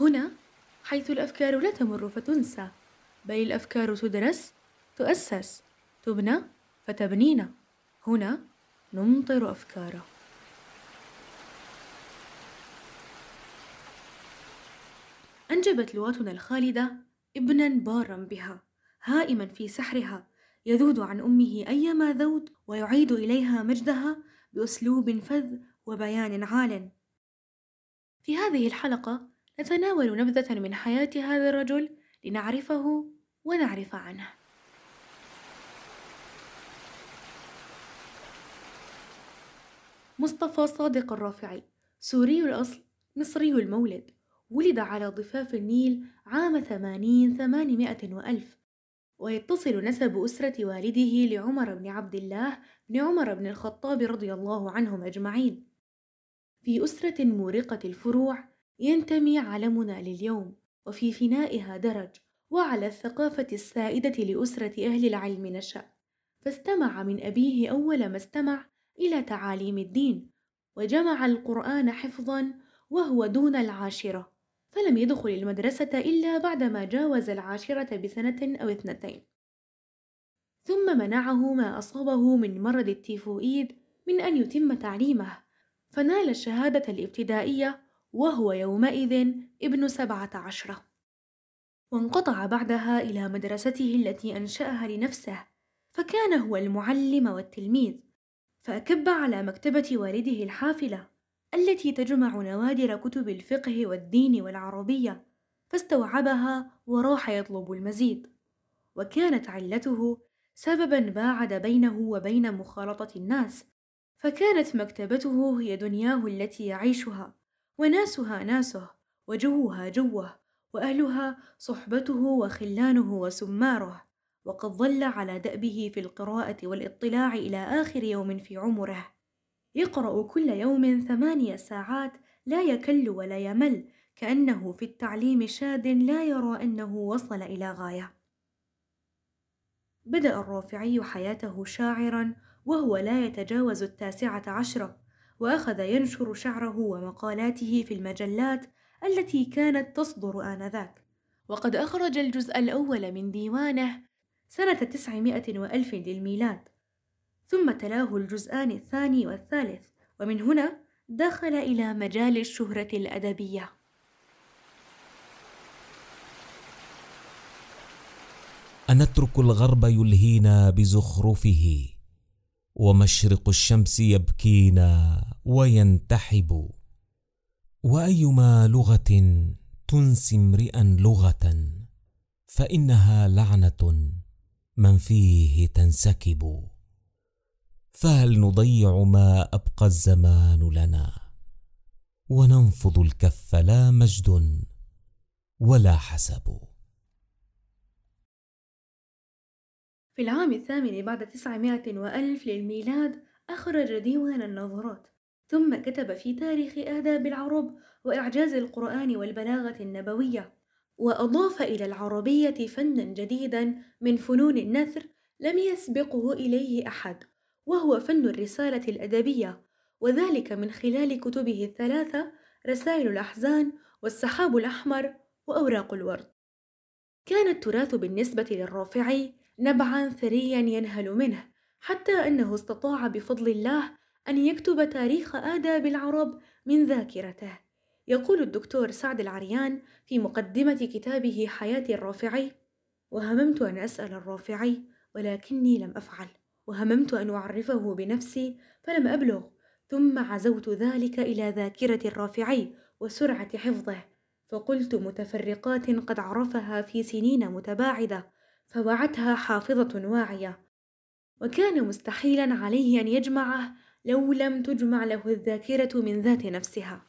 هنا حيث الأفكار لا تمر فتنسى بل الأفكار تدرس تؤسس تبنى فتبنينا. هنا نمطر أفكاره. أنجبت لغتنا الخالدة ابنا بارا بها هائما في سحرها يذود عن أمه أيما ذود ويعيد إليها مجدها بأسلوب فذ وبيان عال. في هذه الحلقة نتناول نبذة من حياة هذا الرجل لنعرفه ونعرف عنه. مصطفى صادق الرافعي سوري الأصل مصري المولد ولد على ضفاف النيل عام ثمانين ثمانمائة وألف ويتصل نسب أسرة والده لعمر بن عبد الله بن عمر بن الخطاب رضي الله عنهم أجمعين. في أسرة مورقة الفروع ينتمي علمنا لليوم وفي فنائها درج وعلى الثقافة السائدة لأسرة أهل العلم نشأ. فاستمع من أبيه أول ما استمع إلى تعاليم الدين وجمع القرآن حفظا وهو دون العاشرة. فلم يدخل المدرسة إلا بعدما جاوز العاشرة بسنة أو اثنتين. ثم منعه ما أصابه من مرض التيفوئيد من أن يتم تعليمه. فنال الشهادة الابتدائية وهو يومئذ ابن سبعة عشرة. وانقطع بعدها إلى مدرسته التي أنشأها لنفسه فكان هو المعلم والتلميذ. فأكب على مكتبة والده الحافلة التي تجمع نوادر كتب الفقه والدين والعربية فاستوعبها وراح يطلب المزيد. وكانت علته سببا باعد بينه وبين مخالطة الناس فكانت مكتبته هي دنياه التي يعيشها. وناسها ناسه وجوها جوه وأهلها صحبته وخلانه وسماره. وقد ظل على دأبه في القراءة والاطلاع إلى آخر يوم في عمره. يقرأ كل يوم ثمانية ساعات لا يكل ولا يمل كأنه في التعليم شاد لا يرى أنه وصل إلى غاية. بدأ الرافعي حياته شاعرا وهو لا يتجاوز التاسعة عشرة. وأخذ ينشر شعره ومقالاته في المجلات التي كانت تصدر آنذاك. وقد أخرج الجزء الأول من ديوانه سنة تسعمائة وألف للميلاد ثم تلاه الجزءان الثاني والثالث ومن هنا دخل إلى مجال الشهرة الأدبية. أنترك الغرب يلهينا بزخرفه ومشرق الشمس يبكينا. وينتحب. وأيما لغة تنسي امرئا لغة فإنها لعنة من فيه تنسكب. فهل نضيع ما أبقى الزمان لنا؟ وننفض الكف لا مجد ولا حسب. في العام الثامن بعد تسعمائة وألف للميلاد أخرج ديوان النظرات. ثم كتب في تاريخ آداب العرب وإعجاز القرآن والبلاغة النبوية وأضاف إلى العربية فنا جديدا من فنون النثر لم يسبقه إليه أحد وهو فن الرسالة الأدبية وذلك من خلال كتبه الثلاثة رسائل الأحزان والسحاب الأحمر وأوراق الورد. كان التراث بالنسبة للرافعي نبعا ثريا ينهل منه حتى أنه استطاع بفضل الله أن يكتب تاريخ آداب العرب من ذاكرته. يقول الدكتور سعد العريان في مقدمة كتابه حياة الرافعي وهممت أن أسأل الرافعي ولكني لم أفعل. وهممت أن أعرفه بنفسي فلم أبلغ. ثم عزوت ذلك إلى ذاكرة الرافعي وسرعة حفظه. فقلت متفرقات قد عرفها في سنين متباعدة فوعتها حافظة واعية. وكان مستحيلا عليه أن يجمعه لو لم تجمع له الذاكرة من ذات نفسها.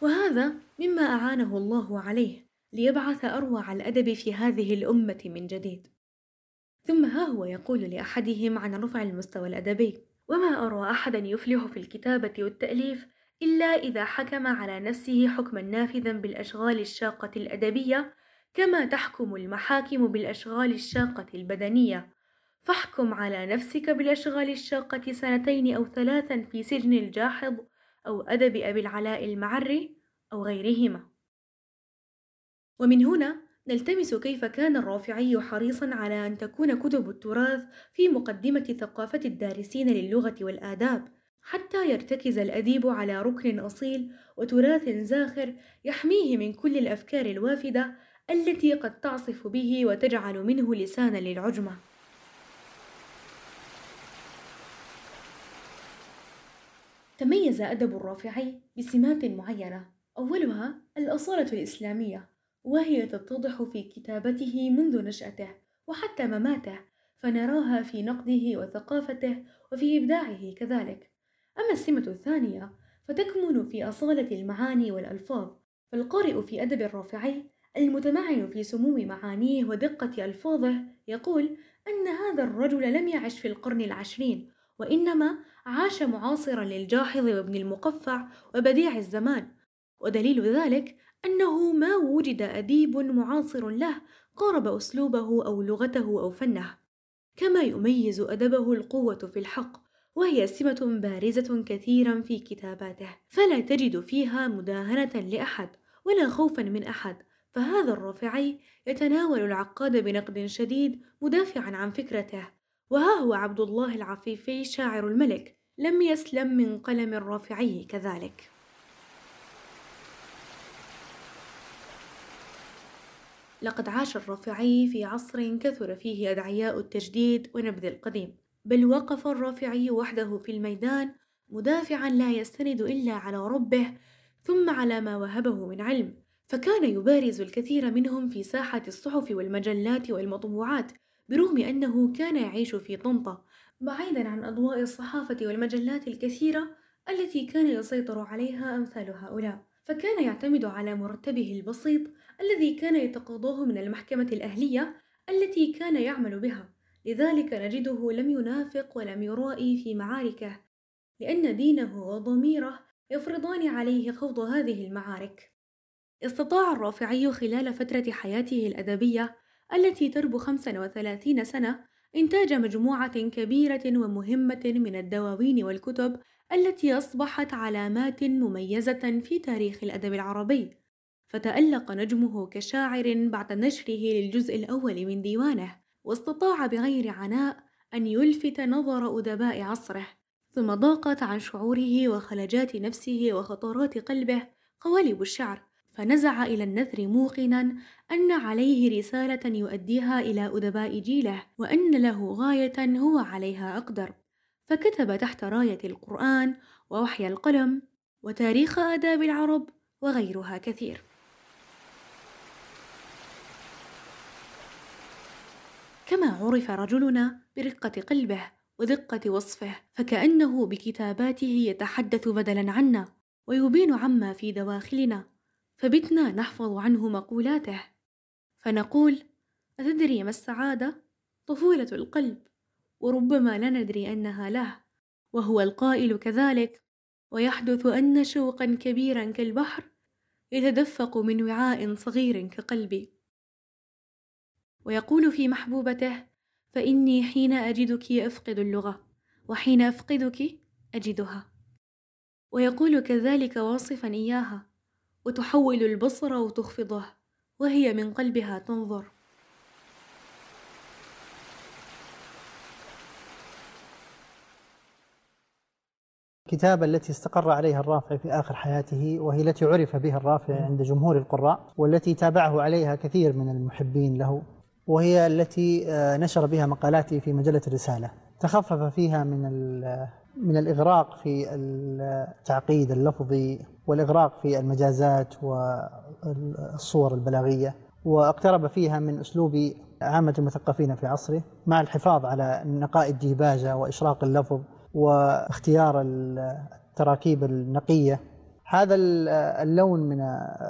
وهذا مما أعانه الله عليه ليبعث أروع الأدب في هذه الأمة من جديد. ثم ها هو يقول لأحدهم عن رفع المستوى الأدبي وما أرى أحدا يفلح في الكتابة والتأليف إلا إذا حكم على نفسه حكما نافذا بالأشغال الشاقة الأدبية كما تحكم المحاكم بالأشغال الشاقة البدنية فاحكم على نفسك بالأشغال الشاقة سنتين أو ثلاثا في سجن الجاحظ أو أدب أبي العلاء المعري أو غيرهما. ومن هنا نلتمس كيف كان الرافعي حريصا على أن تكون كتب التراث في مقدمة ثقافة الدارسين للغة والآداب حتى يرتكز الأديب على ركن أصيل وتراث زاخر يحميه من كل الأفكار الوافدة التي قد تعصف به وتجعل منه لسانا للعجمة. تميز أدب الرافعي بسمات معينة أولها الأصالة الإسلامية وهي تتضح في كتابته منذ نشأته وحتى مماته فنراها في نقده وثقافته وفي إبداعه كذلك. أما السمة الثانية فتكمن في أصالة المعاني والألفاظ فالقارئ في أدب الرافعي المتمعن في سمو معانيه ودقة ألفاظه يقول أن هذا الرجل لم يعش في القرن العشرين وإنما عاش معاصرا للجاحظ وابن المقفع وبديع الزمان. ودليل ذلك أنه ما وجد أديب معاصر له قارب أسلوبه أو لغته أو فنه. كما يميز أدبه القوة في الحق وهي سمة بارزة كثيرا في كتاباته. فلا تجد فيها مداهنة لأحد ولا خوفا من أحد. فهذا الرافعي يتناول العقاد بنقد شديد مدافعا عن فكرته. وها هو عبد الله العفيفي شاعر الملك. لم يسلم من قلم الرافعي كذلك. لقد عاش الرافعي في عصر كثر فيه أدعياء التجديد ونبذ القديم. بل وقف الرافعي وحده في الميدان مدافعا لا يستند إلا على ربه ثم على ما وهبه من علم. فكان يبارز الكثير منهم في ساحة الصحف والمجلات والمطبوعات برغم أنه كان يعيش في طنطا بعيدا عن أضواء الصحافة والمجلات الكثيرة التي كان يسيطر عليها أمثال هؤلاء. فكان يعتمد على مرتبه البسيط الذي كان يتقاضاه من المحكمة الأهلية التي كان يعمل بها. لذلك نجده لم ينافق ولم يرائي في معاركه لأن دينه وضميره يفرضان عليه خوض هذه المعارك. استطاع الرافعي خلال فترة حياته الأدبية التي تربو 35 سنة إنتاج مجموعة كبيرة ومهمة من الدواوين والكتب التي أصبحت علامات مميزة في تاريخ الأدب العربي، فتألق نجمه كشاعر بعد نشره للجزء الأول من ديوانه، واستطاع بغير عناء أن يلفت نظر أدباء عصره، ثم ضاقت عن شعوره وخلجات نفسه وخطرات قلبه قوالب الشعر، فنزع إلى النثر موقنا أن عليه رسالة يؤديها إلى أدباء جيله وأن له غاية هو عليها أقدر. فكتب تحت راية القرآن ووحي القلم وتاريخ آداب العرب وغيرها كثير. كما عرف رجلنا برقة قلبه ودقة وصفه فكأنه بكتاباته يتحدث بدلا عنا ويبين عما في دواخلنا. فبتنا نحفظ عنه مقولاته. فنقول أتدري ما السعادة؟ طفولة القلب وربما لا ندري أنها له وهو القائل كذلك ويحدث أن شوقا كبيرا كالبحر يتدفق من وعاء صغير كقلبي. ويقول في محبوبته فإني حين أجدك أفقد اللغة وحين أفقدك أجدها. ويقول كذلك واصفا إياها وتحول البصر وتخفضه وهي من قلبها تنظر. الكتابة التي استقر عليها الرافع في آخر حياته وهي التي عرف بها الرافع عند جمهور القراء والتي تابعه عليها كثير من المحبين له وهي التي آه، نشر بها مقالاته في مجلة الرسالة. تخفف فيها من من الإغراق في التعقيد اللفظي والإغراق في المجازات والصور البلاغية واقترب فيها من أسلوب عامة المثقفين في عصره مع الحفاظ على نقاء الديباجة وإشراق اللفظ واختيار التراكيب النقية. هذا اللون من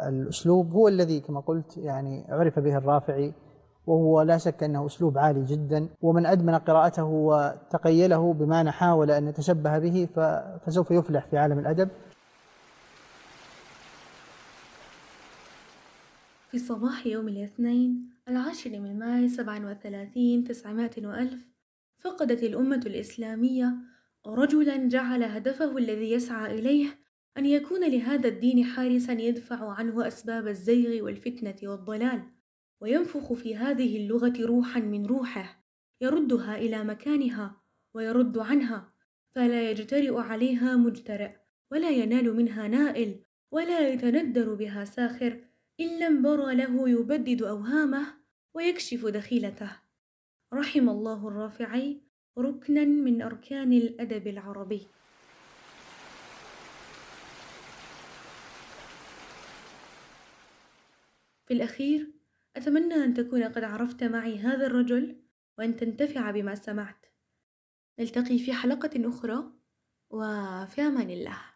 الأسلوب هو الذي كما قلت يعني عرف به الرافعي وهو لا شك أنه أسلوب عالي جدا ومن أدمن قراءته وتقيله بمعنى حاول أن يتشبه به فسوف يفلح في عالم الأدب. في صباح يوم الاثنين العاشر من ماي سبعة وثلاثين تسعمائة وألف فقدت الأمة الإسلامية رجلا جعل هدفه الذي يسعى إليه أن يكون لهذا الدين حارسا يدفع عنه أسباب الزيغ والفتنة والضلال. وينفخ في هذه اللغة روحا من روحه يردها إلى مكانها ويرد عنها فلا يجترئ عليها مجترئ ولا ينال منها نائل ولا يتندر بها ساخر إلا انبرى له يبدد أوهامه ويكشف دخيلته. رحم الله الرافعي ركنا من أركان الأدب العربي. في الأخير أتمنى أن تكون قد عرفت معي هذا الرجل وأن تنتفع بما سمعت. نلتقي في حلقة أخرى وفي أمان الله.